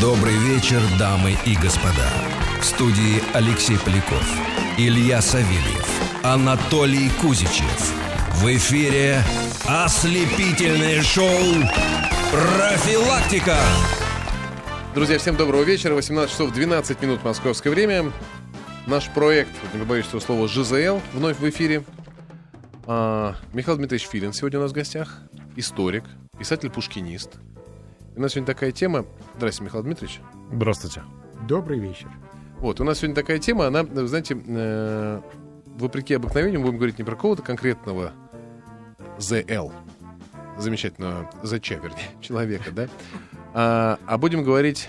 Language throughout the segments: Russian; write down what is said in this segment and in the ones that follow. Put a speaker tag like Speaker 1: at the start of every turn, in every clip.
Speaker 1: Добрый вечер, дамы и господа. В студии Алексей Поляков, Илья Савельев, Анатолий Кузичев. В эфире ослепительное шоу «Профилактика».
Speaker 2: Друзья, всем доброго вечера. 18 часов 12 минут московское время. Наш проект, не побоюсь этого слова, ЖЗЛ, вновь в эфире. А, Михаил Дмитриевич Филин сегодня у нас в гостях. Историк, писатель-пушкинист. У нас сегодня такая тема. Здравствуйте, Михаил Дмитриевич.
Speaker 3: Здравствуйте.
Speaker 4: Добрый вечер.
Speaker 2: Вот, у нас сегодня такая тема, она, вы знаете, э, вопреки обыкновению, мы будем говорить не про кого-то конкретного ЗЛ, замечательного ЗЧ, вернее, человека, да, а, а будем говорить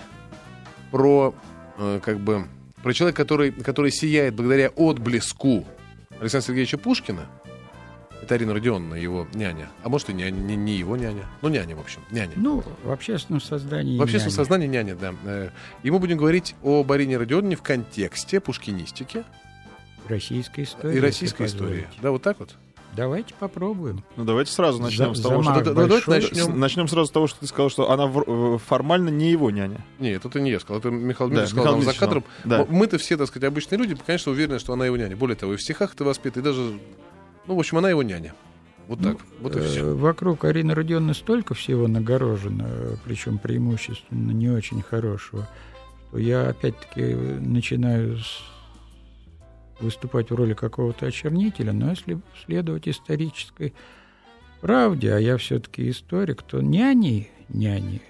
Speaker 2: про, э, как бы, про человека, который, который сияет благодаря отблеску Александра Сергеевича Пушкина, это Арина Родионовна, его няня. А может, и няня, не, не его няня. Ну, няня, в общем, няня.
Speaker 4: Ну, в общественном создании
Speaker 2: В общественном
Speaker 4: няня.
Speaker 2: сознании няня, да. Э, И мы будем говорить о Арине Родионовне в контексте пушкинистики
Speaker 4: Российской истории.
Speaker 2: и российской истории.
Speaker 4: позволите.
Speaker 2: Да, вот так вот.
Speaker 4: Давайте попробуем.
Speaker 3: Ну давайте сразу начнем
Speaker 4: За-
Speaker 3: с того, что...
Speaker 2: Да, давайте начнем.
Speaker 3: С- Начнем сразу с того, что ты сказал, что она в- э, формально не его няня.
Speaker 2: Нет, это не я сказал, это Михаил
Speaker 3: Да,
Speaker 2: Дмитриевич сказал
Speaker 3: Михаил
Speaker 2: нам за кадром.
Speaker 3: Да.
Speaker 2: Мы-то все, так сказать, обычные люди, конечно, уверены, что она его няня. Более того, и в стихах это воспита, и даже, ну, в общем, она его няня. Вот так, вот и
Speaker 4: Э,
Speaker 2: все.
Speaker 4: Вокруг Арины Родионовны столько всего нагорожено, э, причем преимущественно не очень хорошего, что я опять-таки э, начинаю с- выступать в роли какого-то очернителя, но если следовать исторической правде, а я все-таки историк, то няней, няней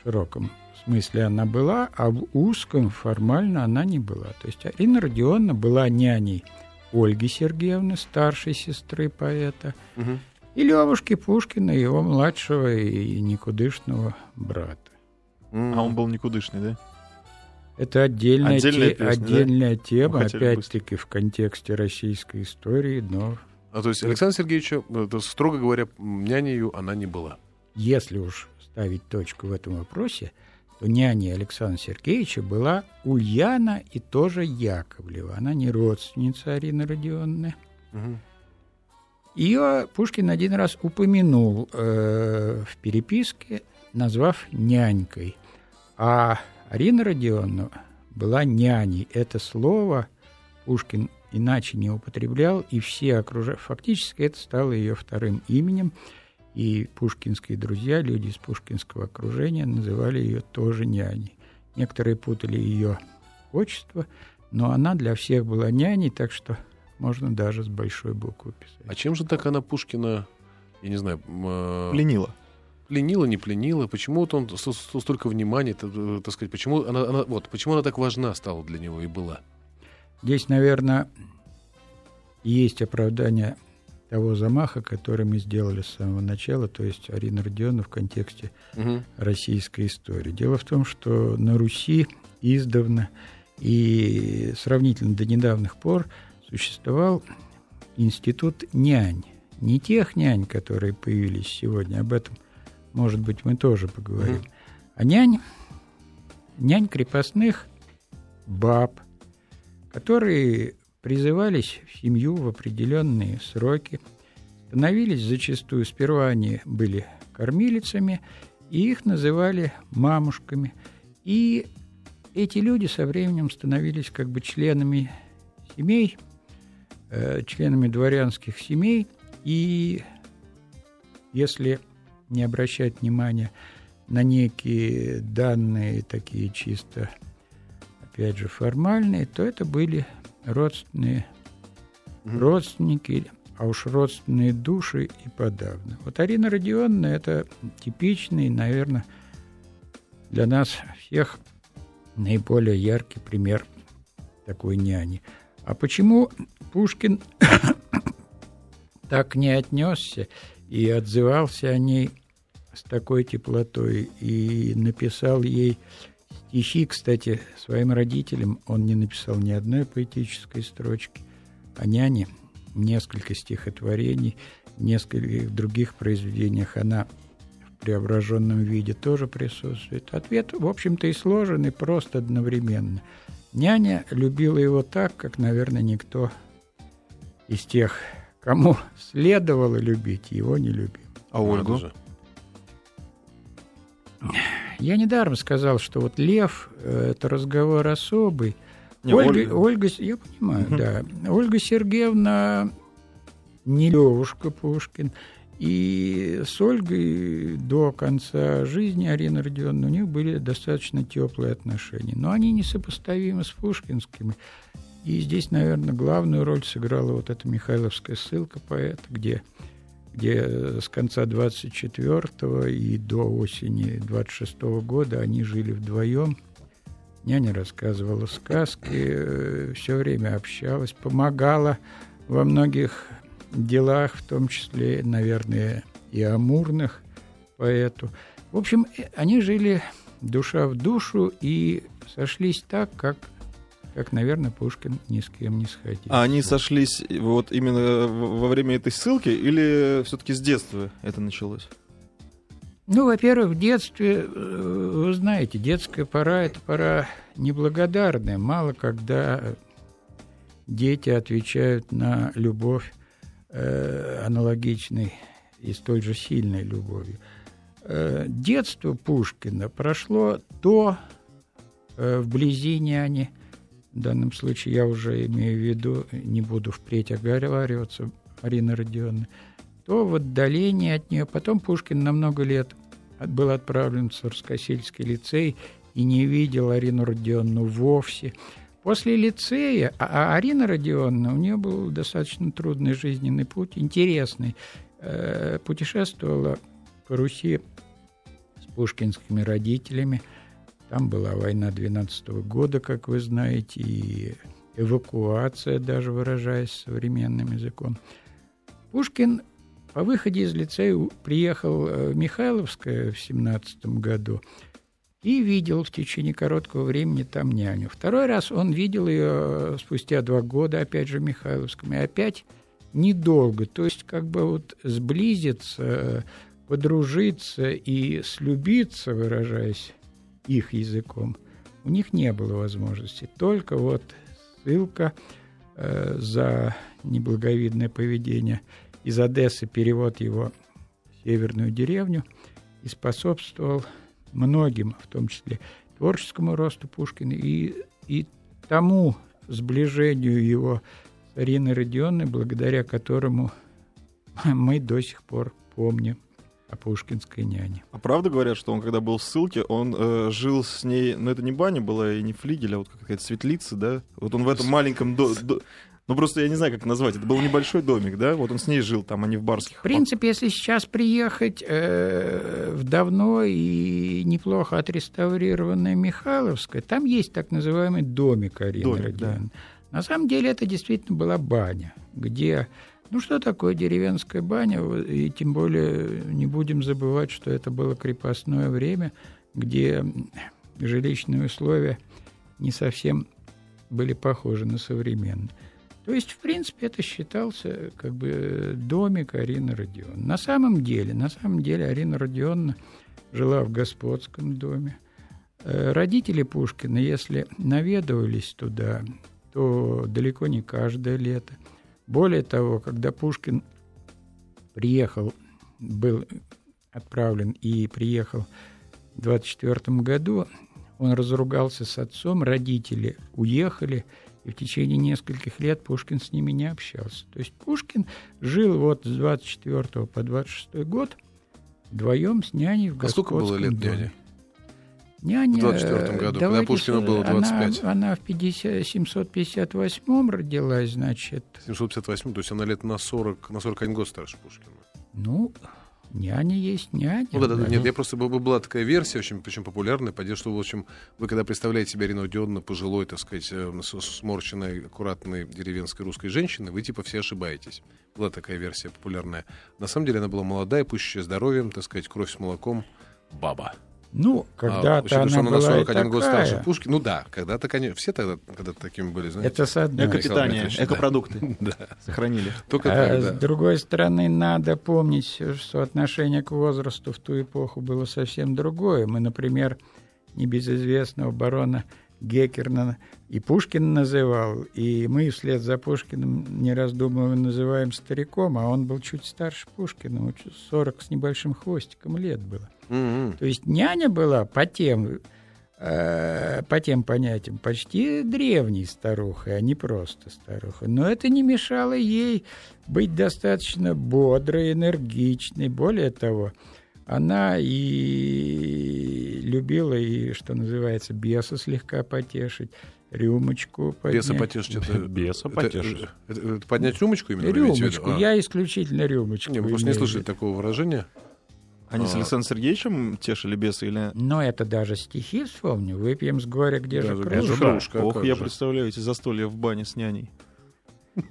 Speaker 4: в широком смысле она была, а в узком формально она не была. То есть Арина Родионовна была няней Ольги Сергеевны, старшей сестры поэта,
Speaker 2: Мгм.
Speaker 4: и Левушки Пушкина, его младшего и никудышного брата.
Speaker 3: А он был никудышный, да?
Speaker 4: Это отдельная,
Speaker 3: Отдельная
Speaker 4: те-
Speaker 3: песня, да?
Speaker 4: отдельная тема,
Speaker 3: Мы хотели
Speaker 4: опять-таки в контексте российской истории, но
Speaker 2: А то есть Александр Сергеевича, э, строго говоря, нянею она не была.
Speaker 4: если уж ставить точку в этом вопросе, няней Александра Сергеевича была Ульяна и тоже Яковлева. Она не родственница Арины Родионовны. Ее Пушкин один раз упомянул э, в переписке, назвав нянькой. А Арина Родионовна была няней. Это слово Пушкин иначе не употреблял, и все окружающие... Фактически это стало ее вторым именем, и пушкинские друзья, люди из пушкинского окружения, называли ее тоже няней. Некоторые путали ее отчество, но она для всех была няней, так что можно даже с большой буквы писать.
Speaker 2: А чем же так она Пушкина, я не знаю, э,
Speaker 3: Пленила.
Speaker 2: пленила, не пленила? Почему вот он столько внимания, э, так сказать, почему она, она- вот, почему она так важна стала для него и была?
Speaker 4: Здесь, наверное, есть оправдание того замаха, который мы сделали с самого начала, то есть Арина Родионовна в контексте
Speaker 2: Мгм.
Speaker 4: российской истории. Дело в том, что на Руси издавна и сравнительно до недавних пор существовал институт нянь. Не тех нянь, которые появились сегодня, об этом, может быть, мы тоже поговорим,
Speaker 2: Мгм.
Speaker 4: а нянь, нянь крепостных баб, которые призывались в семью в определенные сроки, становились зачастую, сперва они были кормилицами, и их называли мамушками. И эти люди со временем становились как бы членами семей, э, членами дворянских семей, и если не обращать внимания на некие данные, такие чисто, опять же, формальные, то это были родственные
Speaker 2: Мгм.
Speaker 4: родственники, а уж родственные души и подавно. Вот Арина Родионовна – это типичный, наверное, для нас всех наиболее яркий пример такой няни. А почему Пушкин так не отнесся и отзывался о ней с такой теплотой и написал ей стихи, кстати, своим родителям он не написал ни одной поэтической строчки, а няне несколько стихотворений, нескольких других произведениях она в преображенном виде тоже присутствует. Ответ, в общем-то, и сложен, и прост одновременно. Няня любила его так, как, наверное, никто из тех, кому следовало любить, его не любил.
Speaker 3: А Ольгу?
Speaker 4: Я недаром сказал, что вот Лев это разговор особый.
Speaker 3: Не,
Speaker 4: Ольга,
Speaker 3: Ольга-
Speaker 4: Ольга, я понимаю,
Speaker 3: Мгм.
Speaker 4: да. Ольга Сергеевна не Левушка Пушкин. И с Ольгой до конца жизни Арины Родионовны у них были достаточно теплые отношения. Но они несопоставимы с пушкинскими. И здесь, наверное, главную роль сыграла вот эта Михайловская ссылка поэта, где, где с конца 24 и до осени 26 года они жили вдвоем. Няня рассказывала сказки, все время общалась, помогала во многих делах, в том числе, наверное, и амурных поэту. В общем, э, они жили душа в душу и сошлись так, как, как наверное, Пушкин ни с кем не сходил.
Speaker 3: А они сошлись вот именно в- во время этой ссылки или все-таки с детства это началось?
Speaker 4: Ну, во-первых, в детстве, э, вы знаете, детская пора – это пора неблагодарная. Мало когда дети отвечают на любовь э, аналогичной и столь же сильной любовью. Э, детство Пушкина прошло то э, вблизи няни, в данном случае я уже имею в виду, не буду впредь оговариваться, Марина Родионовна, то в отдалении от нее. Потом Пушкин на много лет был отправлен в Царскосельский лицей и не видел Арину Родионовну вовсе. После лицея, а а Арина Родионовна, у нее был достаточно трудный жизненный путь, интересный. Э, Путешествовала по Руси с пушкинскими родителями. Там была война 12 года, как вы знаете, и эвакуация, даже выражаясь современным языком. Пушкин по выходе из лицея приехал э, в Михайловское в 17 году и видел в течение короткого времени там няню. Второй раз он видел ее э, спустя два года, опять же, в Михайловском, и опять недолго. То есть как бы вот сблизиться, э, подружиться и слюбиться, выражаясь их языком, у них не было возможности. Только вот ссылка э, за неблаговидное поведение из Одессы, перевод его в северную деревню, и способствовал многим, в том числе творческому росту Пушкина и, и тому сближению его с Ариной Родионовной, благодаря которому мы до сих пор помним о пушкинской няне.
Speaker 3: А правда говорят, что он, когда был в ссылке, он э, жил с ней, но это не баня была и не флигель, а вот какая-то светлица, да? Вот он в этом маленьком... до- до- Ну, просто я не знаю, как назвать. Это был небольшой домик, да? Вот он с ней жил там, а не в барских.
Speaker 4: В принципе, если сейчас приехать э, в давно и неплохо отреставрированное Михайловское, там есть так называемый домик Арины
Speaker 3: Домик,
Speaker 4: Родионовны. На самом деле это действительно была баня, где... Ну, что такое деревенская баня? И тем более не будем забывать, что это было крепостное время, где жилищные условия не совсем были похожи на современные. То есть, в принципе, это считался как бы домик Арины Родионовны. На самом деле, на самом деле Арина Родионовна жила в господском доме. Э, Родители Пушкина, если наведывались туда, то далеко не каждое лето. Более того, когда Пушкин приехал, был отправлен и приехал в 24 году, он разругался с отцом, родители уехали, и в течение нескольких лет Пушкин с ними не общался. То есть Пушкин жил вот с 24 по 26 год вдвоем с няней в
Speaker 2: А сколько было
Speaker 4: господском
Speaker 2: лет
Speaker 4: доме.
Speaker 2: няне?
Speaker 4: Няня,
Speaker 2: В 24 году, когда Пушкину было 25.
Speaker 4: Она, она в 50, 758 родилась, значит,
Speaker 2: 758, то есть она лет на 40, на 41 год старше Пушкина.
Speaker 4: ну, няня есть няня.
Speaker 2: Ну да, да, да. Нет, я просто была такая версия, очень, причем популярная, по что, в общем, вы когда представляете себе Арину Родионовну пожилой, так сказать, э, сморщенной, аккуратной деревенской русской женщины, вы типа все ошибаетесь. Была такая версия популярная. На самом деле она была молодая, пущая здоровьем, так сказать, кровь с молоком, баба.
Speaker 4: Ну,
Speaker 2: А,
Speaker 4: когда-то она
Speaker 2: она на
Speaker 4: была и
Speaker 2: 41 год
Speaker 4: такая.
Speaker 2: старше Пушкина. Ну да, когда-то, конечно, все тогда когда-то такими были, знаете.
Speaker 4: Это с одной
Speaker 3: Экопитание, экопродукты
Speaker 2: Да,
Speaker 3: сохранили.
Speaker 2: только
Speaker 4: А
Speaker 2: так,
Speaker 4: с другой стороны, надо помнить, что отношение к возрасту в ту эпоху было совсем другое. Мы, например, небезызвестного барона Геккерна и Пушкин называл, и мы вслед за Пушкиным, не раздумывая, называем стариком, а он был чуть старше Пушкина, вот 40 с небольшим хвостиком лет было.
Speaker 2: Мгм.
Speaker 4: То есть няня была по тем, э, по тем понятиям почти древней старухой, а не просто старухой. Но это не мешало ей быть достаточно бодрой, энергичной. Более того, она и любила, и, что называется, беса слегка потешить, рюмочку поднять.
Speaker 2: Беса потешить это...
Speaker 3: Беса потешить.
Speaker 2: Это, это- это поднять рюмочку именно?
Speaker 4: Рюмочку.
Speaker 2: А.
Speaker 4: Я исключительно рюмочку.
Speaker 2: Не, мы просто не слышали такого выражения.
Speaker 3: Они с
Speaker 2: А.
Speaker 3: Александром Сергеевичем тешили беса или...
Speaker 4: Но это даже стихи вспомню. Выпьем с горя, где же
Speaker 2: Даже
Speaker 4: кружка.
Speaker 2: кружка. Кружка,
Speaker 3: Ох, я
Speaker 2: же.
Speaker 3: представляю эти застолья в бане с няней.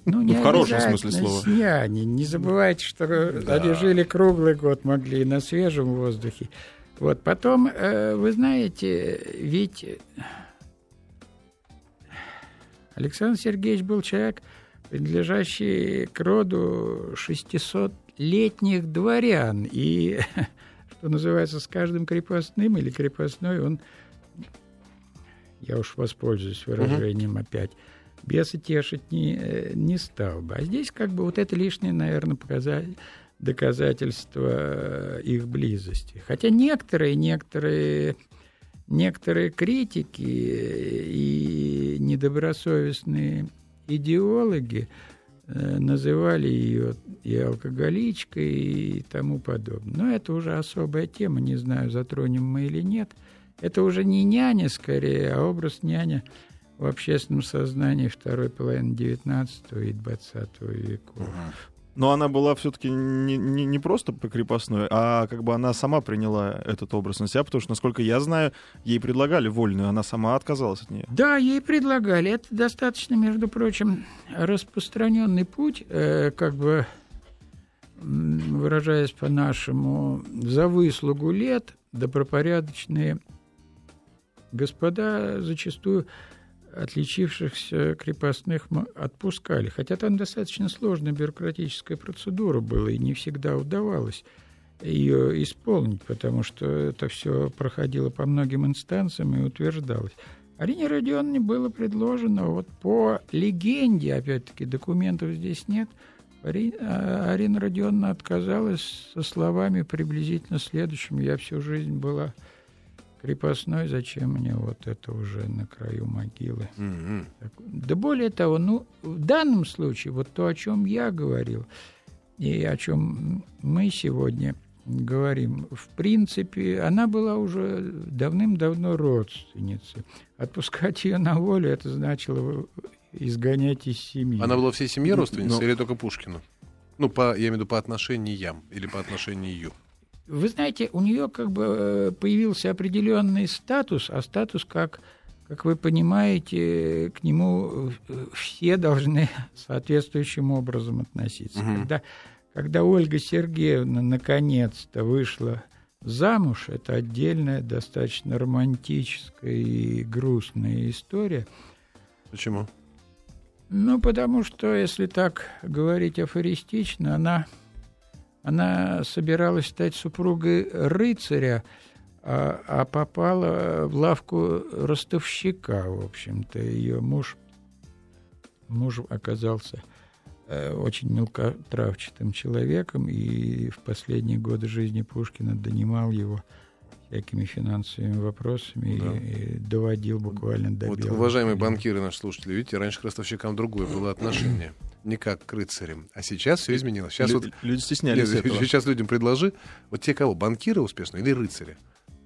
Speaker 4: Ну, не
Speaker 3: в хорошем смысле слова.
Speaker 4: с няней. Не забывайте, что они жили круглый год, могли и на свежем воздухе. Вот потом, э, вы знаете, ведь Александр Сергеевич был человек, принадлежащий к роду 600-летних дворян. И, что называется, с каждым крепостным или крепостной он, я уж воспользуюсь выражением опять, беса тешить не, э, не стал бы. А здесь как бы вот это лишнее, наверное, показать доказательство э, их близости. Хотя некоторые, некоторые, некоторые критики и недобросовестные идеологи э, называли ее и алкоголичкой и тому подобное. Но это уже особая тема, не знаю, затронем мы или нет. Это уже не няня скорее, а образ няня в общественном сознании второй половины XIX и XX веков.
Speaker 3: Но она была все-таки не, не, не просто по крепостной, а как бы она сама приняла этот образ на себя, потому что, насколько я знаю, ей предлагали вольную, она сама отказалась от нее.
Speaker 4: Да, ей предлагали. Это достаточно, между прочим, распространенный путь, э, как бы выражаясь по-нашему, за выслугу лет добропорядочные господа зачастую отличившихся крепостных отпускали. Хотя там достаточно сложная бюрократическая процедура была, и не всегда удавалось ее исполнить, потому что это все проходило по многим инстанциям и утверждалось. Арине Родионовне было предложено, вот по легенде, опять-таки, документов здесь нет, а, Арина Родионовна отказалась со словами приблизительно следующим. Я всю жизнь была крепостной, зачем мне вот это уже на краю могилы? Так, Да более того, ну, в данном случае, вот то, о чем я говорил, и о чем мы сегодня говорим, в принципе, она была уже давным-давно родственницей. Отпускать ее на волю, это значило изгонять из семьи.
Speaker 2: Она была всей семье родственницей
Speaker 3: Ну.
Speaker 2: или только Пушкину? Ну, по, я имею в виду по отношениям или по отношению.
Speaker 4: Вы знаете, у нее как бы э, появился определенный статус, а статус, как, как вы понимаете, к нему э, все должны соответствующим образом относиться.
Speaker 2: Мгм.
Speaker 4: Когда, когда Ольга Сергеевна наконец-то вышла замуж, это отдельная, достаточно романтическая и грустная история.
Speaker 2: Почему?
Speaker 4: Ну, потому что, если так говорить афористично, она, она собиралась стать супругой рыцаря, а, а попала в лавку ростовщика, в общем-то. Ее муж, муж оказался э, очень мелкотравчатым человеком, и в последние годы жизни Пушкина донимал его всякими финансовыми вопросами
Speaker 2: Да.
Speaker 4: и, и доводил буквально до
Speaker 2: Вот,
Speaker 4: белого
Speaker 2: уважаемые
Speaker 4: коленя.
Speaker 2: банкиры, наши слушатели, видите, раньше к ростовщикам другое было отношение. Не как к рыцарям. А сейчас все изменилось. Сейчас
Speaker 3: Лю-
Speaker 2: вот
Speaker 3: Люди стеснялись
Speaker 2: Нет,
Speaker 3: этого.
Speaker 2: сейчас людям предложи, вот те кого, банкиры успешные или рыцари?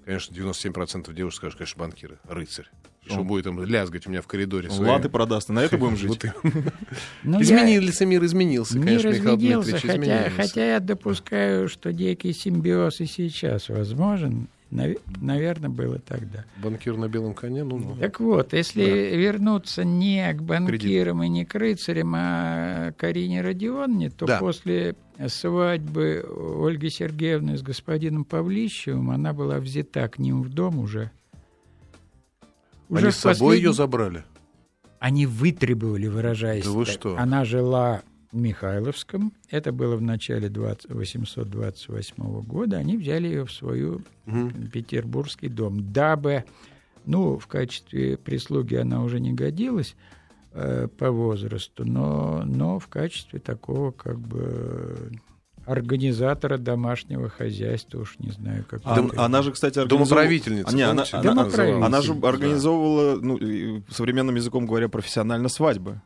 Speaker 2: Конечно, 97% девушек скажут, конечно, банкиры, рыцарь. Что будет там лязгать у меня в коридоре. свои-
Speaker 3: Латы продаст, и на это будем жить.
Speaker 4: Ну,
Speaker 2: Изменился мир, изменился,
Speaker 4: Мир
Speaker 2: конечно, Михаил
Speaker 4: изменился,
Speaker 2: Дмитриевич,
Speaker 4: хотя,
Speaker 2: изменился.
Speaker 4: хотя я допускаю, что некий симбиоз и сейчас возможен. Нав- Наверное, было тогда.
Speaker 2: Банкир на белом коне, ну, ну.
Speaker 4: Так вот, если вернуться не к банкирам и не к рыцарям, а к Арине Родионовне, то
Speaker 2: Да.
Speaker 4: после свадьбы Ольги Сергеевны с господином Павлищевым она была взята к ним в дом уже.
Speaker 2: Они
Speaker 4: в
Speaker 2: с собой
Speaker 4: последний-
Speaker 2: ее забрали.
Speaker 4: Они вытребовали, выражаясь.
Speaker 2: Да вы
Speaker 4: так.
Speaker 2: что?
Speaker 4: Она жила Михайловском. Это было в начале 20 828 года. Они взяли ее в свою
Speaker 2: Мгм.
Speaker 4: петербургский дом, дабы, ну, в качестве прислуги она уже не годилась э, по возрасту, но, но в качестве такого как бы организатора домашнего хозяйства, уж не знаю, как.
Speaker 3: А,
Speaker 4: это.
Speaker 3: она же, кстати, организовывала...
Speaker 2: Домоправительница.
Speaker 3: Не, она, она-
Speaker 4: Домоправительница.
Speaker 3: она же
Speaker 2: Да.
Speaker 3: организовывала, ну, современным языком говоря, профессионально свадьбы.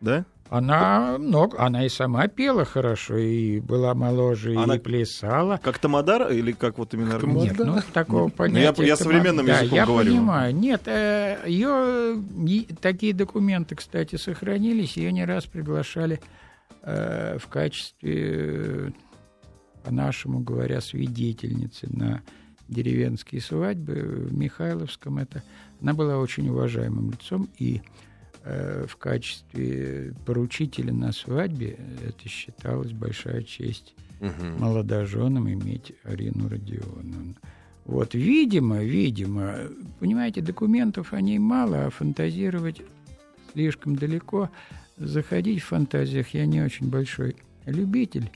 Speaker 3: Да?
Speaker 4: Она много, она и сама пела хорошо, и была моложе,
Speaker 3: Она-
Speaker 4: и плясала.
Speaker 3: Как Тамадар или как вот именно...
Speaker 2: Как?
Speaker 4: Нет, ну такого
Speaker 3: Ну, я-
Speaker 4: понятия.
Speaker 3: я
Speaker 4: тома-
Speaker 3: современным
Speaker 4: да,
Speaker 3: языком
Speaker 4: я
Speaker 3: говорю.
Speaker 4: понимаю. Нет, ее такие документы, кстати, сохранились. Ее не раз приглашали э, в качестве, по-нашему говоря, свидетельницы на деревенские свадьбы в Михайловском. Это она была очень уважаемым лицом и э, в качестве поручителя на свадьбе это считалось большая честь
Speaker 2: Мгм.
Speaker 4: молодоженам иметь Арину Родионовну. Вот, видимо, видимо, понимаете, документов о ней мало, а фантазировать слишком далеко, заходить в фантазиях я не очень большой любитель.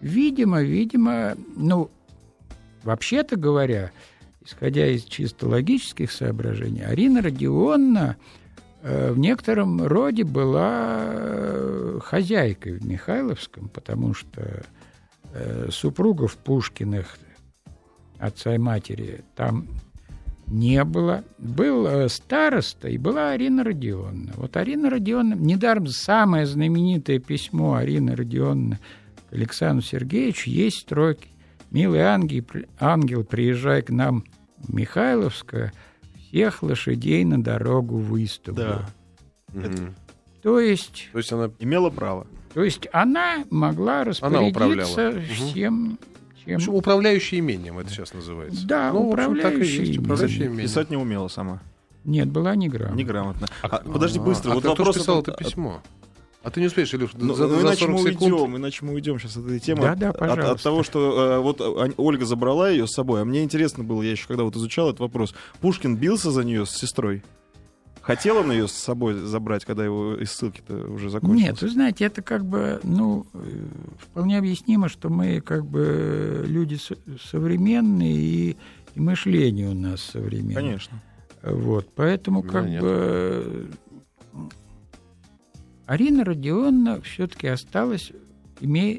Speaker 4: Видимо, видимо, ну, вообще-то говоря, исходя из чисто логических соображений, Арина Родионовна э, в некотором роде была э, хозяйкой в Михайловском, потому что э, супругов Пушкиных, отца и матери, там не было. Был э, староста и была Арина Родионовна. Вот Арина Родионовна, недаром самое знаменитое письмо Арины Родионовны к Александру Сергеевичу есть строки. «Милый ангел, ангел, приезжай к нам в Михайловское, всех лошадей на дорогу выставлю».
Speaker 3: Да.
Speaker 2: Мгм.
Speaker 4: То есть
Speaker 2: То есть она...
Speaker 3: Имела право.
Speaker 4: то есть она могла распорядиться.
Speaker 2: Мгм.
Speaker 4: всем,
Speaker 2: В
Speaker 4: чем...
Speaker 2: общем, управляющий имением это сейчас называется.
Speaker 4: Да,
Speaker 2: ну, в общем, так и
Speaker 4: управляющий
Speaker 2: есть,
Speaker 4: имением.
Speaker 2: управляющий имением.
Speaker 3: Писать не умела сама.
Speaker 4: Нет, была неграмотна.
Speaker 3: Неграмотно. А, подожди,
Speaker 2: А,
Speaker 3: быстро.
Speaker 2: А
Speaker 3: вот
Speaker 2: кто
Speaker 3: вопрос
Speaker 2: писал это письмо? А ты не успеешь, Илюш,
Speaker 3: Ну,
Speaker 2: за,
Speaker 3: ну,
Speaker 2: за
Speaker 3: иначе
Speaker 2: 40
Speaker 3: мы
Speaker 2: секунд?
Speaker 3: уйдем, иначе мы уйдем сейчас от этой темы.
Speaker 4: Да-да,
Speaker 3: От- от,
Speaker 4: пожалуйста.
Speaker 3: того, что э, вот э, Ольга забрала ее с собой, а мне интересно было, я еще когда вот изучал этот вопрос, Пушкин бился за нее с сестрой? Хотел он ее с собой забрать, когда его из ссылки-то уже закончилось?
Speaker 4: Нет, вы знаете, это как бы, ну, э, вполне объяснимо, что мы как бы люди со- современные и, и мышление у нас современное.
Speaker 3: Конечно.
Speaker 4: Вот, поэтому как
Speaker 2: нет.
Speaker 4: бы Арина Родионовна все-таки осталась, име,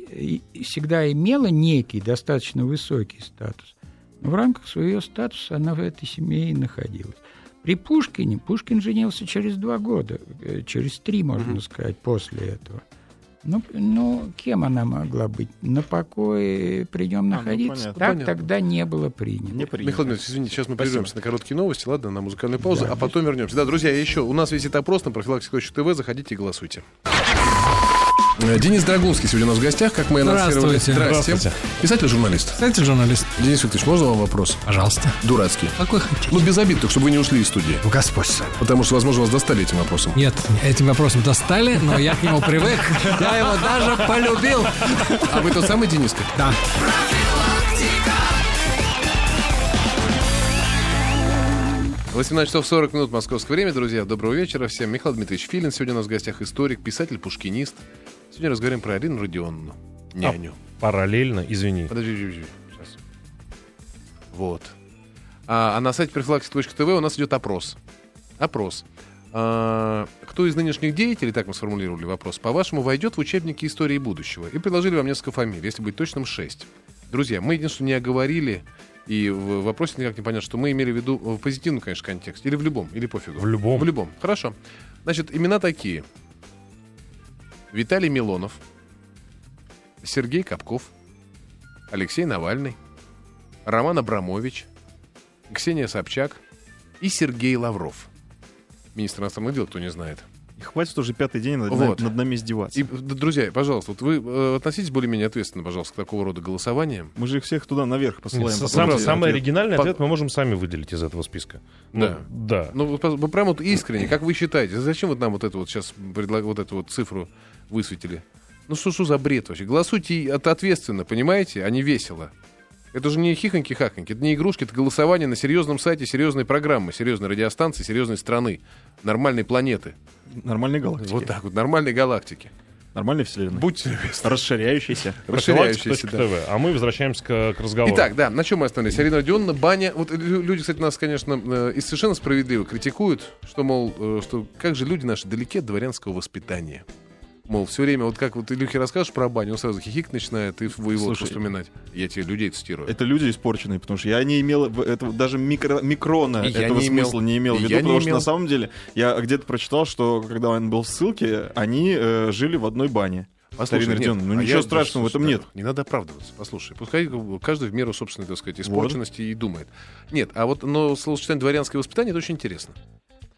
Speaker 4: всегда имела некий достаточно высокий статус. Но в рамках своего статуса она в этой семье и находилась. При Пушкине, Пушкин женился через два года, э, через три, можно
Speaker 2: Мгм.
Speaker 4: сказать, после этого. Ну, ну, кем она могла быть? На покое при нем
Speaker 3: А, ну,
Speaker 4: находиться?
Speaker 3: понятно.
Speaker 4: так
Speaker 2: Понятно.
Speaker 4: тогда не было принято.
Speaker 3: Не принято.
Speaker 2: Михаил Дмитриевич, извините, сейчас мы
Speaker 3: Спасибо.
Speaker 2: прервемся на короткие новости, ладно, на музыкальную паузу,
Speaker 4: Да.
Speaker 2: а потом вернемся. Да, друзья, еще у нас висит опрос на профилактике ТВ, заходите и голосуйте. Денис Драгунский сегодня у нас в гостях, как мы анонсировали.
Speaker 5: Здравствуйте. Здравствуйте.
Speaker 2: Писатель-журналист.
Speaker 5: Кстати, журналист.
Speaker 2: Денис Викторович, можно вам вопрос?
Speaker 5: Пожалуйста.
Speaker 2: Дурацкий.
Speaker 5: Какой хотите?
Speaker 2: Ну, без обид, только чтобы вы не ушли из студии.
Speaker 5: Ну, Господь.
Speaker 2: Потому что, возможно, вас достали этим вопросом.
Speaker 5: Нет, этим вопросом достали, но я к нему привык. Я его даже полюбил.
Speaker 2: А вы тот самый Дениска?
Speaker 5: Да.
Speaker 2: 18 часов 40 минут московское время, друзья. Доброго вечера всем. Михаил Дмитриевич Филин. Сегодня у нас в гостях историк, писатель, пушкинист. Сегодня разговариваем про Арину Родионовну. Няню.
Speaker 6: Параллельно, извини.
Speaker 2: Подожди, подожди, подожди. Сейчас. Вот. А, а на сайте профилактика.тв у нас идет опрос. Опрос. А, кто из нынешних деятелей, так мы сформулировали вопрос, по-вашему, войдет в учебники истории будущего? И предложили вам несколько фамилий, если быть точным, шесть. Друзья, мы единственное не оговорили, и в вопросе никак не понятно, что мы имели в виду в позитивном, конечно, контексте, или в любом, или пофигу.
Speaker 6: В любом.
Speaker 2: В любом. Хорошо. Значит, имена такие. Виталий Милонов, Сергей Капков, Алексей Навальный, Роман Абрамович, Ксения Собчак и Сергей Лавров. Министр иностранных дел, кто не знает.
Speaker 3: И хватит уже пятый день над,
Speaker 2: Вот.
Speaker 3: над нами издеваться.
Speaker 2: И, друзья, пожалуйста, вот вы э, относитесь более-менее ответственно, пожалуйста, к такого рода голосованиям.
Speaker 3: Мы же их всех туда наверх посылаем.
Speaker 6: С-
Speaker 3: потом
Speaker 6: Самый,
Speaker 3: эти
Speaker 6: самый оригинальный
Speaker 2: По-
Speaker 6: ответ мы можем сами выделить из этого списка. Ну,
Speaker 2: Да.
Speaker 6: Да.
Speaker 2: Ну, пос- вы прямо вот искренне, как вы считаете, зачем вот нам вот эту вот сейчас предлаг... вот эту вот цифру высветили? Ну, что, что за бред вообще? Голосуйте от- ответственно, понимаете, а не весело. Это же не хихоньки-хахоньки, это не игрушки, это голосование на серьезном сайте серьезной программы, серьезной радиостанции, серьезной страны, нормальной планеты.
Speaker 3: Нормальные галактики.
Speaker 2: Вот так вот, нормальной галактики.
Speaker 3: Нормальной вселенной.
Speaker 2: Будьте любезны.
Speaker 3: Расширяющейся.
Speaker 2: Расширяющейся, да.
Speaker 6: Профилактика.тв. А мы возвращаемся к, к разговору.
Speaker 2: Итак, да, на чем мы остановились? Арина Родионовна, баня. Вот лю- люди, кстати, нас, конечно, э, и совершенно справедливо критикуют, что, мол, э, что как же люди наши далеки от дворянского воспитания. Мол, все время, вот как вот Илюхе расскажешь про баню, он сразу хихик начинает и воевод
Speaker 3: Слушай,
Speaker 2: вспоминать. Я тебе людей цитирую.
Speaker 3: Это люди испорченные, потому что я не имел в- это, даже микро, микрона
Speaker 2: И я
Speaker 3: этого
Speaker 2: не имел.
Speaker 3: смысла не имел в виду,
Speaker 2: я
Speaker 3: потому что
Speaker 2: имел.
Speaker 3: на самом деле я где-то прочитал, что когда он был в ссылке, они э, жили в одной бане. Старина
Speaker 2: нет,
Speaker 3: Родионовна, ну
Speaker 2: а
Speaker 3: ничего
Speaker 2: я-
Speaker 3: страшного в этом
Speaker 2: да,
Speaker 3: нет.
Speaker 2: Не надо оправдываться. Послушай, пускай каждый в меру собственной, так сказать, испорченности и думает. Нет, а вот но словосочетание дворянское воспитание это очень интересно.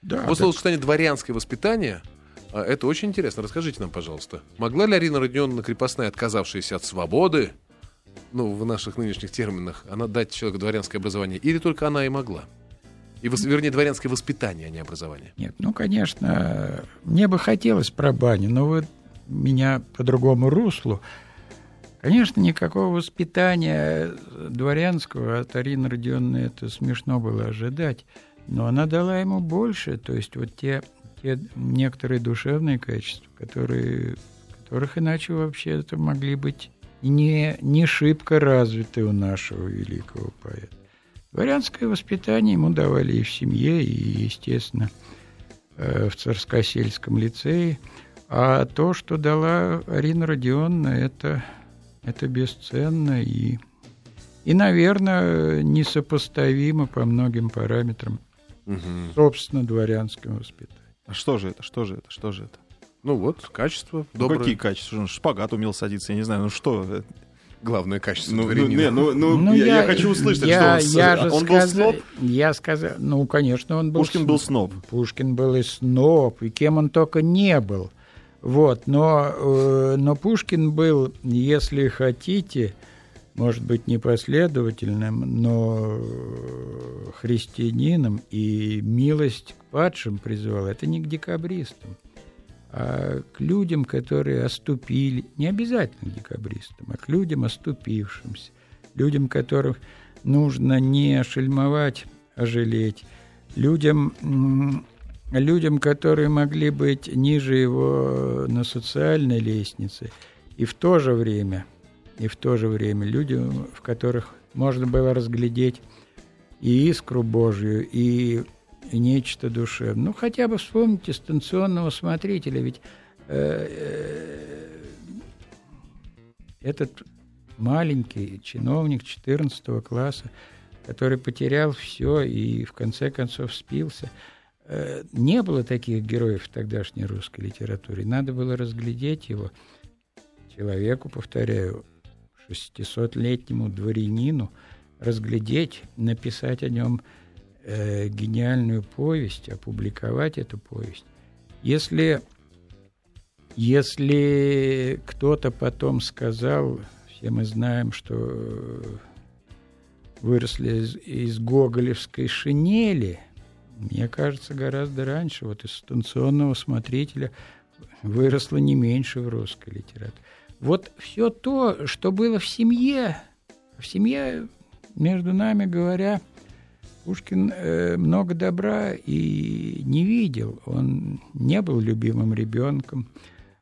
Speaker 4: Да,
Speaker 2: вот словосочетание дворянское воспитание а, это очень интересно. Расскажите нам, пожалуйста, могла ли Арина Родионовна крепостная, отказавшаяся от свободы, ну, в наших нынешних терминах, она дать человеку дворянское образование, или только она и могла? И, вернее, дворянское воспитание, а не образование.
Speaker 4: Нет, ну, конечно, мне бы хотелось про баню, но вы меня по другому руслу. Конечно, никакого воспитания дворянского от Арины Родионовны это смешно было ожидать. Но она дала ему больше, то есть вот те, те некоторые душевные качества, которые, которых иначе вообще это могли быть не, не шибко развиты у нашего великого поэта. Дворянское воспитание ему давали и в семье, и, естественно, э, в Царскосельском лицее. А то, что дала Арина Родионовна, это, это бесценно и, и, наверное, несопоставимо по многим параметрам, собственно, дворянским воспитанием.
Speaker 3: А что же это? Что же это? Что же это?
Speaker 2: Ну вот, качество
Speaker 3: Ну,
Speaker 2: доброе.
Speaker 3: какие качества? Он шпагат умел садиться, я не знаю, ну что?
Speaker 2: Главное качество
Speaker 3: Ну, ну, не, ну, ну, я, я хочу услышать,
Speaker 4: я,
Speaker 3: что он,
Speaker 4: я
Speaker 3: с-
Speaker 4: же
Speaker 3: он был
Speaker 4: сказал,
Speaker 3: сноб.
Speaker 4: Я сказал, ну, конечно, он был
Speaker 3: Пушкин был сноб.
Speaker 4: Пушкин был и сноб, и кем он только не был. Вот, но, э, но Пушкин был, если хотите, может быть, непоследовательным, но э, христианином, и милость падшим призывал. Это не к декабристам, а к людям, которые оступили, не обязательно к декабристам, а к людям оступившимся, людям, которых нужно не шельмовать, а жалеть, людям, людям, которые могли быть ниже его на социальной лестнице, и в то же время, и в то же время людям, в которых можно было разглядеть и искру Божью, и нечто душевное. Ну, хотя бы вспомните станционного смотрителя, ведь э, э, этот маленький чиновник 14 класса, который потерял все и в конце концов спился. Э, Не было таких героев в тогдашней русской литературе. Надо было разглядеть его человеку, повторяю, 600-летнему дворянину, разглядеть, написать о нем э, гениальную повесть, опубликовать эту повесть. Если, если кто-то потом сказал, все мы знаем, что э, выросли из, из гоголевской шинели, мне кажется, гораздо раньше, вот из станционного смотрителя выросло не меньше в русской литературе. Вот все то, что было в семье, в семье, между нами говоря, Пушкин э, много добра и не видел. Он не был любимым ребенком.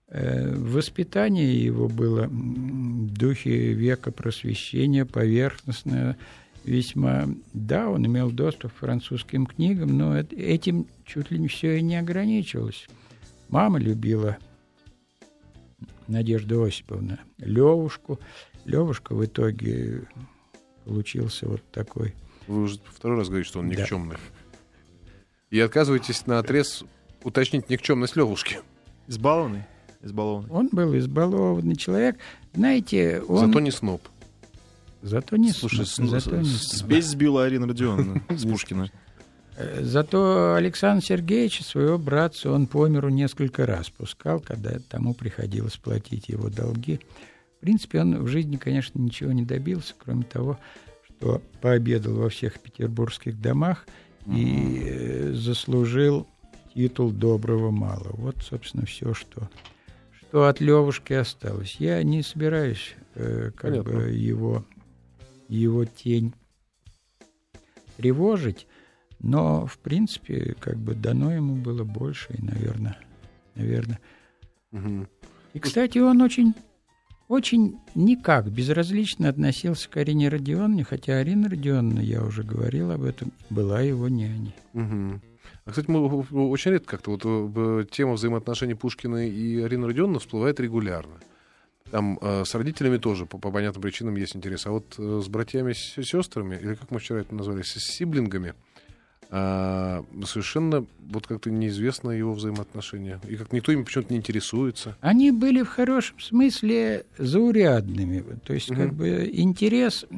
Speaker 4: Э, воспитание его было в духе века просвещения, поверхностное весьма. Да, он имел доступ к французским книгам, но эт- этим чуть ли не все и не ограничивалось. Мама любила Надежда Осиповна Левушку. Левушка в итоге получился вот такой.
Speaker 2: Вы уже второй раз говорите, что он
Speaker 4: Да.
Speaker 2: никчемный. И отказываетесь на отрез уточнить никчемность Левушки.
Speaker 3: Избалованный? Избалованный.
Speaker 4: Он был избалованный человек. Знаете, он...
Speaker 2: Зато не сноб.
Speaker 4: Зато не
Speaker 3: Слушай,
Speaker 4: сноб, зато не
Speaker 3: спесь сбила Арина Родионовна с Пушкина.
Speaker 4: Э, Зато Александр Сергеевич своего братца он по миру несколько раз пускал, когда тому приходилось платить его долги. В принципе, он в жизни, конечно, ничего не добился, кроме того, что пообедал во всех петербургских домах и э, заслужил титул доброго малого. Вот, собственно, все, что, что от Левушки осталось. Я не собираюсь э, как
Speaker 2: Понятно.
Speaker 4: бы его, его тень тревожить, но, в принципе, как бы дано ему было больше, и, наверное, наверное.
Speaker 2: Мгм.
Speaker 4: И, кстати, он очень, очень никак безразлично относился к Арине Родионовне, хотя Арина Родионовна, я уже говорил об этом, была его няней.
Speaker 2: Мгм. А, кстати, мы очень редко как-то вот э, тема взаимоотношений Пушкина и Арины Родионовны всплывает регулярно. Там э, с родителями тоже по, по понятным причинам есть интерес. А вот э, с братьями, с сестрами, или как мы вчера это назвали, с сиблингами, а, совершенно вот как-то неизвестно его взаимоотношения. И как никто им почему-то не интересуется.
Speaker 4: Они были в хорошем смысле заурядными. То есть, как
Speaker 2: Мгм.
Speaker 4: бы, интерес... У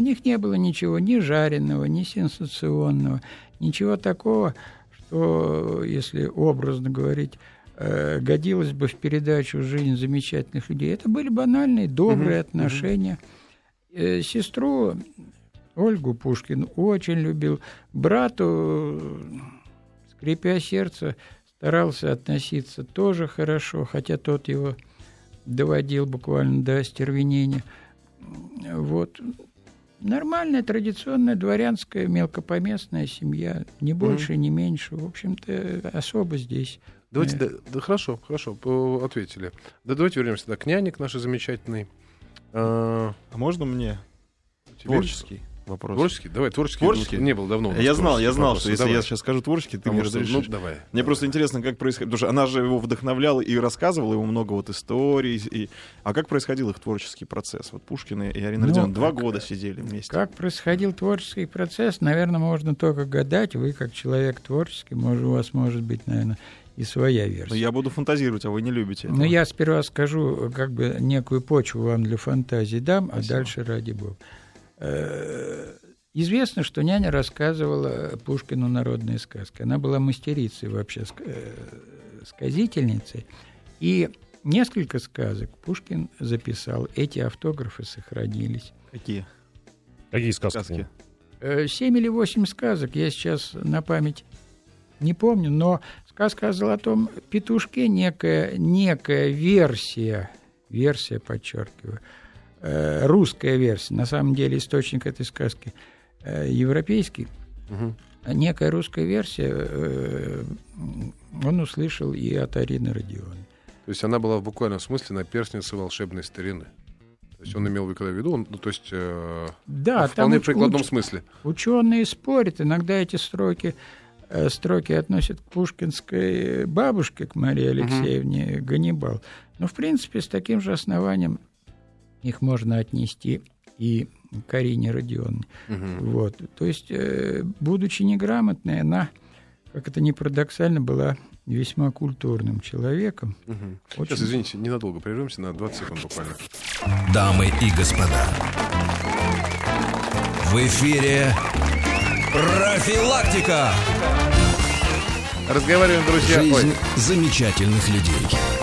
Speaker 4: них не было ничего ни жареного, ни сенсационного, ничего такого, что, если образно говорить, э, годилось бы в передачу «Жизнь замечательных людей». Это были банальные, добрые
Speaker 2: мгм.
Speaker 4: отношения. Э, Сестру Ольгу Пушкин очень любил. Брату, скрипя сердце, старался относиться тоже хорошо, хотя тот его доводил буквально до остервенения. Вот. Нормальная, традиционная, дворянская, мелкопоместная семья. Ни больше, ни меньше. В общем-то, особо здесь.
Speaker 2: Давайте, да, да, хорошо, хорошо, ответили. Да, давайте вернемся да, к няне, к нашей замечательной. А,
Speaker 3: А можно мне
Speaker 2: тебе-
Speaker 3: творческий вопрос?
Speaker 2: Творческий? Давай, творческий.
Speaker 3: Творческий?
Speaker 2: Не было давно. у нас
Speaker 3: Я знал, я знал, что если
Speaker 2: Давай.
Speaker 3: я сейчас скажу творческий, ты
Speaker 2: Потому
Speaker 3: мне
Speaker 2: что,
Speaker 3: разрешишь.
Speaker 2: Ну, давай.
Speaker 3: Мне просто интересно, как происходит, потому что она же его вдохновляла и рассказывала ему много вот историй. И... А как происходил их творческий процесс? Вот Пушкин и Арина
Speaker 4: Ну,
Speaker 3: Родионовна два года сидели вместе.
Speaker 4: Как происходил творческий процесс, наверное, можно только гадать. Вы, как человек творческий, может, у вас может быть, наверное, и своя
Speaker 3: Но
Speaker 4: версия.
Speaker 3: я буду фантазировать, а вы не любите
Speaker 4: Но
Speaker 3: этого.
Speaker 4: я сперва скажу, как бы некую почву вам для фантазии дам,
Speaker 3: Спасибо.
Speaker 4: а дальше ради бога. Э, Известно, что няня рассказывала Пушкину народные сказки. Она была мастерицей вообще, э, сказительницей. И несколько сказок Пушкин записал. Эти автографы сохранились.
Speaker 3: Какие
Speaker 6: Какие сказки?
Speaker 3: сказки?
Speaker 4: Э, Семь или восемь сказок, я сейчас на память не помню, но сказка о золотом петушке некая, некая версия, версия, подчеркиваю, э, русская версия, на самом деле источник этой сказки э, европейский, а некая русская версия э, он услышал и от Арины Родионовны.
Speaker 2: То есть она была в буквальном смысле наперстница волшебной старины. То есть он имел в виду, он, ну, то есть э,
Speaker 4: Да,
Speaker 2: в вполне
Speaker 4: уч-
Speaker 2: прикладном
Speaker 4: уч-
Speaker 2: смысле.
Speaker 4: Ученые спорят, иногда эти строки, э, строки относят к пушкинской бабушке, к Марии Алексеевне Ганнибал. Но, в принципе, с таким же основанием их можно отнести и к Арине Родионовне.
Speaker 2: Мгм.
Speaker 4: Вот. То есть, э, будучи неграмотной, она, как это ни парадоксально, была весьма культурным человеком.
Speaker 2: Мгм.
Speaker 4: Очень-
Speaker 2: Сейчас, извините, ненадолго прервемся, на 20 секунд буквально.
Speaker 1: Дамы и господа, в эфире профилактика.
Speaker 2: Разговариваем, друзья. Ой,
Speaker 1: Жизнь замечательных людей.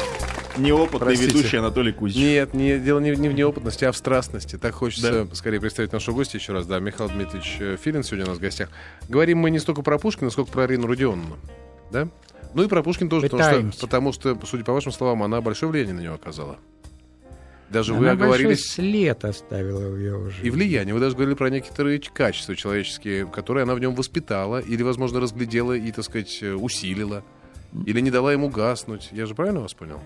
Speaker 3: Неопытный
Speaker 2: Простите.
Speaker 3: ведущий Анатолий Кузич.
Speaker 2: Нет, не, дело не, не в неопытности, а в страстности. Так хочется скорее представить нашего гостя еще раз. Да, Михаил Дмитриевич э, Филин сегодня у нас в гостях. Говорим мы не столько про Пушкина, сколько про Арину Родионовну. Да? Ну и про Пушкина тоже, потому что, потому что, судя по вашим словам, она большое влияние на него оказала. Даже вы
Speaker 4: Она большой
Speaker 2: оговорились...
Speaker 4: след оставила в его жизни.
Speaker 2: И влияние. Вы даже говорили про некоторые качества человеческие, которые она в нем воспитала, или, возможно, разглядела и, так сказать, э, усилила. Или не дала ему гаснуть. Я же правильно вас понял?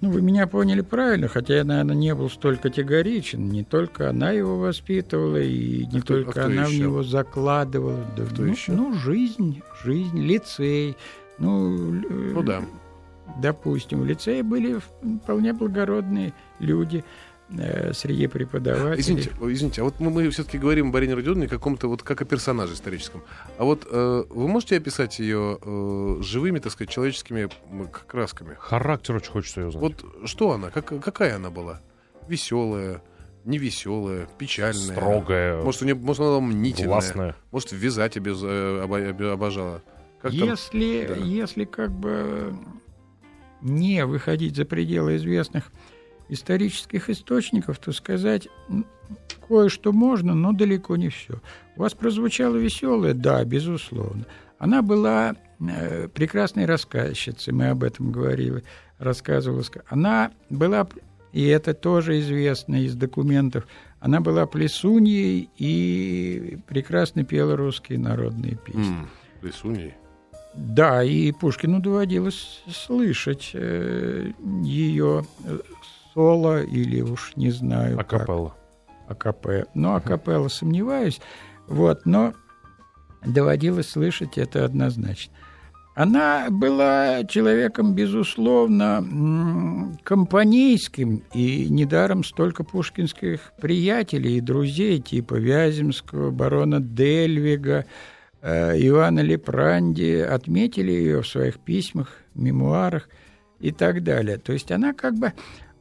Speaker 4: Ну, вы меня поняли правильно, хотя я, наверное, не был столь категоричен. Не только она его воспитывала, и не
Speaker 2: А кто- а
Speaker 4: только
Speaker 2: кто
Speaker 4: она в
Speaker 2: еще?
Speaker 4: него закладывала. Да,
Speaker 2: Кто
Speaker 4: ну,
Speaker 2: еще?
Speaker 4: ну, жизнь, жизнь, лицей. Ну,
Speaker 2: Ну да.
Speaker 4: допустим, в лицее были вполне благородные люди среди преподавателей.
Speaker 2: Извините, извините, а вот мы, мы все-таки говорим об Арине Родионовне каком-то вот как о персонаже историческом. А вот э, вы можете описать ее э, живыми, так сказать, человеческими красками?
Speaker 6: Характер очень хочется ее знать.
Speaker 2: Вот что она, как, какая она была? Веселая, невеселая, печальная?
Speaker 6: Строгая,
Speaker 2: Может, у нее, может, она была мнительная?
Speaker 6: властная.
Speaker 2: Может, вязать обез, э, обожала? Как там?
Speaker 4: Если,
Speaker 2: Да.
Speaker 4: если как бы не выходить за пределы известных исторических источников, то сказать кое-что можно, но далеко не все. У вас прозвучало веселое, да, безусловно. Она была э, прекрасной рассказчицей, мы об этом говорили, рассказывала. ска- Она была, и это тоже известно из документов, она была плесуньей и прекрасно пела русские народные песни.
Speaker 2: М, Плесуньей.
Speaker 4: Да, и Пушкину доводилось слышать э, ее соло или уж не знаю
Speaker 6: Акапелла.
Speaker 4: АКП. Но АКПелла сомневаюсь. Вот, но доводилось слышать это однозначно. Она была человеком, безусловно, компанейским, и недаром столько пушкинских приятелей и друзей, типа Вяземского, барона Дельвига, э, Иоанна Лепранди, отметили ее в своих письмах, мемуарах и так далее. То есть она как бы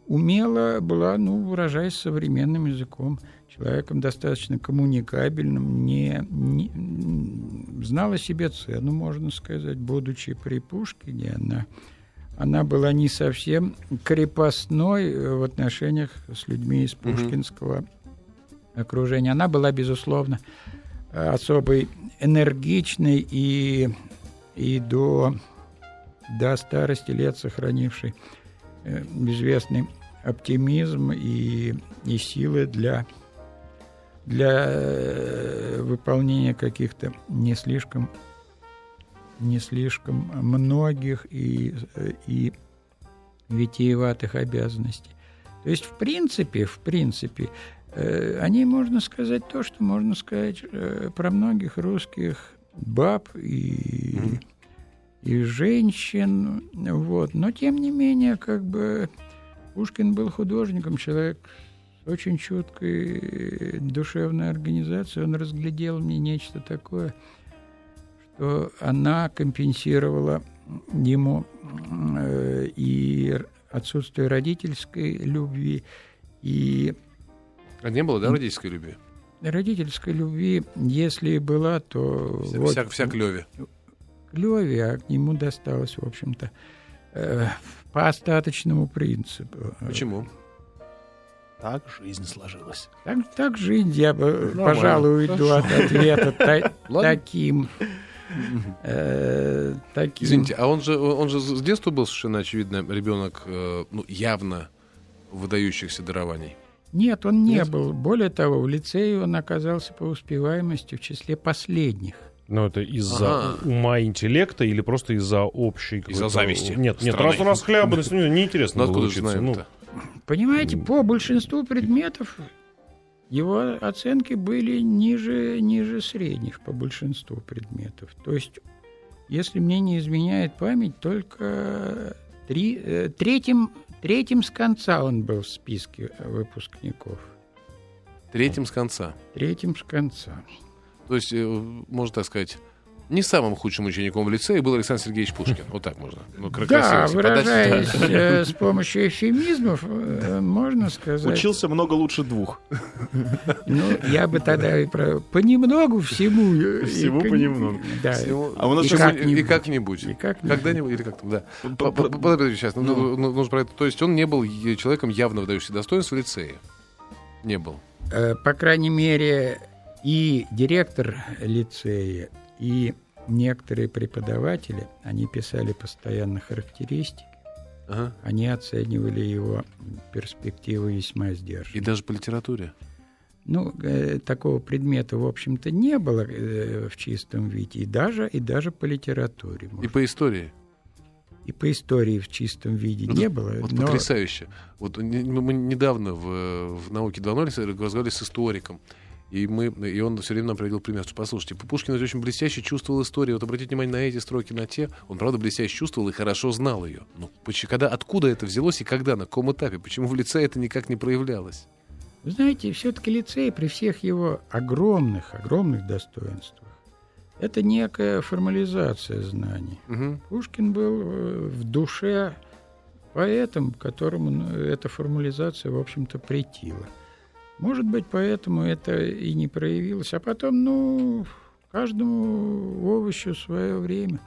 Speaker 4: умела, была, ну, выражаясь современным языком, человеком достаточно коммуникабельным, не, не знала себе цену, можно сказать, будучи при Пушкине, она, она была не совсем крепостной э, в отношениях с людьми из пушкинского окружения. Она была, безусловно, особой энергичной и, и до, до старости лет сохранившей известный оптимизм и, и силы для, для э, выполнения каких-то не слишком, не слишком многих и, э, и витиеватых обязанностей. То есть, в принципе, в принципе, э, о ней можно сказать то, что можно сказать э, про многих русских баб и, и женщин. Вот. Но, тем не менее, как бы Пушкин был художником, человек с очень чуткой душевной организацией. Он разглядел мне нечто такое, что она компенсировала ему э, и отсутствие родительской любви, и
Speaker 2: А не было, да, родительской любви?
Speaker 4: родительской любви, если и была, то
Speaker 2: Вся,
Speaker 4: вот
Speaker 2: вся, вся клёве.
Speaker 4: Леве, а к нему досталось, в общем-то, э, по остаточному принципу.
Speaker 2: Почему?
Speaker 3: Так жизнь сложилась.
Speaker 4: Так, так жизнь, я бы,
Speaker 2: Нормально.
Speaker 4: пожалуй, уйду от ответа таким. э, таким.
Speaker 2: Извините, а он же, он же с детства был совершенно очевидно ребенок, э, ну, явно выдающихся дарований.
Speaker 4: Нет, он не
Speaker 2: Нет?
Speaker 4: был. Более того, в лицее он оказался по успеваемости в числе последних.
Speaker 6: Ну, это из-за
Speaker 2: Ага.
Speaker 6: ума интеллекта или просто из-за общей...
Speaker 2: Из-за зависти
Speaker 6: Нет, нет, раз у нас хлябанность, ну, неинтересно
Speaker 2: Ну,
Speaker 6: было
Speaker 2: откуда же
Speaker 6: учиться. Ну?
Speaker 4: Понимаете, по большинству предметов его оценки были ниже, ниже средних по большинству предметов. То есть, если мне не изменяет память, только три, э, третьим, третьим с конца он был в списке выпускников.
Speaker 2: Третьим с конца.
Speaker 4: Третьим с конца.
Speaker 2: То есть, э, можно так сказать, не самым худшим учеником в лицее был Александр Сергеевич Пушкин. Вот так можно. Ну,
Speaker 4: Да,
Speaker 2: себе подать.
Speaker 4: выражаясь э, с помощью эфемизмов, э, можно сказать...
Speaker 3: Учился много лучше двух.
Speaker 4: Ну, я бы тогда и про... понемногу всему...
Speaker 3: Всему
Speaker 4: и-
Speaker 3: понемногу.
Speaker 4: Да.
Speaker 2: Всего-
Speaker 3: А у нас
Speaker 2: и как-нибудь. И как-нибудь.
Speaker 4: И как
Speaker 2: Когда-нибудь, или как там, да.
Speaker 3: П- п-
Speaker 2: Подождите сейчас, ну, ну, ну, нужно про это. То есть он не был человеком явно выдающимся достоинств в лицее? Не был.
Speaker 4: По крайней мере, и директор лицея, и некоторые преподаватели, они писали постоянно характеристики,
Speaker 2: Ага.
Speaker 4: они оценивали его перспективы весьма
Speaker 2: И
Speaker 4: сдержанно.
Speaker 2: даже по литературе.
Speaker 4: Ну, э, такого предмета, в общем-то, не было э, в чистом виде, и даже, и даже по литературе.
Speaker 2: И
Speaker 4: может.
Speaker 2: по истории.
Speaker 4: И по истории в чистом виде
Speaker 2: Вот
Speaker 4: не было.
Speaker 2: Вот
Speaker 4: но-
Speaker 2: потрясающе. Вот мы недавно в, в науке 2.0 разговаривали с историком. И, мы, и он все время нам приводил пример. что, Послушайте, Пушкин очень блестяще чувствовал историю. Вот обратите внимание на эти строки, на те. Он, правда, блестяще чувствовал и хорошо знал ее. Ну, поч- когда, откуда это взялось и когда, на каком этапе? Почему в лице это никак не проявлялось?
Speaker 4: Вы знаете, все-таки лицей при всех его огромных, огромных достоинствах, это некая формализация знаний.
Speaker 2: Мгм.
Speaker 4: Пушкин был э, в душе поэтом, которому ну, эта формализация, в общем-то, претила. Может быть, поэтому это и не проявилось. А потом, ну, каждому овощу свое время.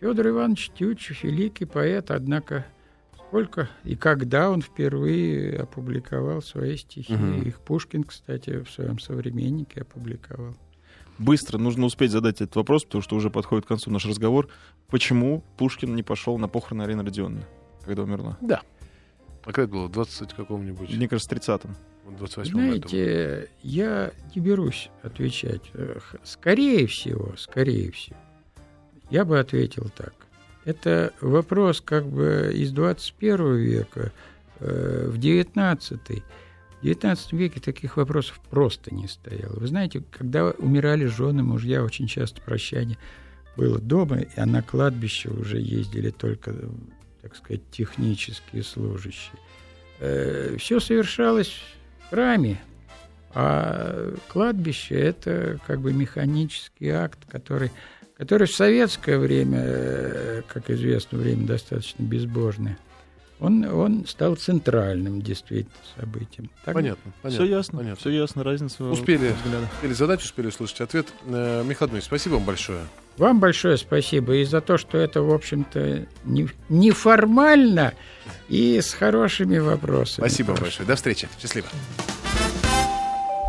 Speaker 4: Федор Иванович Тютчев, великий поэт, однако сколько и когда он впервые опубликовал свои стихи.
Speaker 2: Мгм.
Speaker 4: Их Пушкин, кстати, в своем современнике опубликовал.
Speaker 3: Быстро нужно успеть задать этот вопрос, потому что уже подходит к концу наш разговор. Почему Пушкин не пошел на похороны Арины Родионовны, когда умерла?
Speaker 2: Да. А когда это было? В 20 каком-нибудь?
Speaker 3: Мне кажется, в 30-м.
Speaker 2: 28 году.
Speaker 4: Знаете, я не берусь отвечать. Э, Скорее всего, скорее всего, я бы ответил так. Это вопрос как бы из 21 века э, в 19 В XIX веке таких вопросов просто не стояло. Вы знаете, когда умирали жены, мужья, очень часто прощание было дома, а на кладбище уже ездили только, так сказать, технические служащие. Все совершалось храме, а кладбище – это как бы механический акт, который, который в советское время, э, как известно, время достаточно безбожное, он, он стал центральным действительно событием. Так?
Speaker 2: Понятно, понятно.
Speaker 3: Все ясно,
Speaker 2: понятно.
Speaker 3: все ясно, разница
Speaker 2: Успели,
Speaker 3: взгляда.
Speaker 2: успели задать, успели услышать ответ. Э, Михаил Дмитриевич, спасибо вам большое.
Speaker 4: Вам большое спасибо и за то, что это, в общем-то, не- неформально и с хорошими вопросами.
Speaker 2: Спасибо вам большое. До встречи. Счастливо.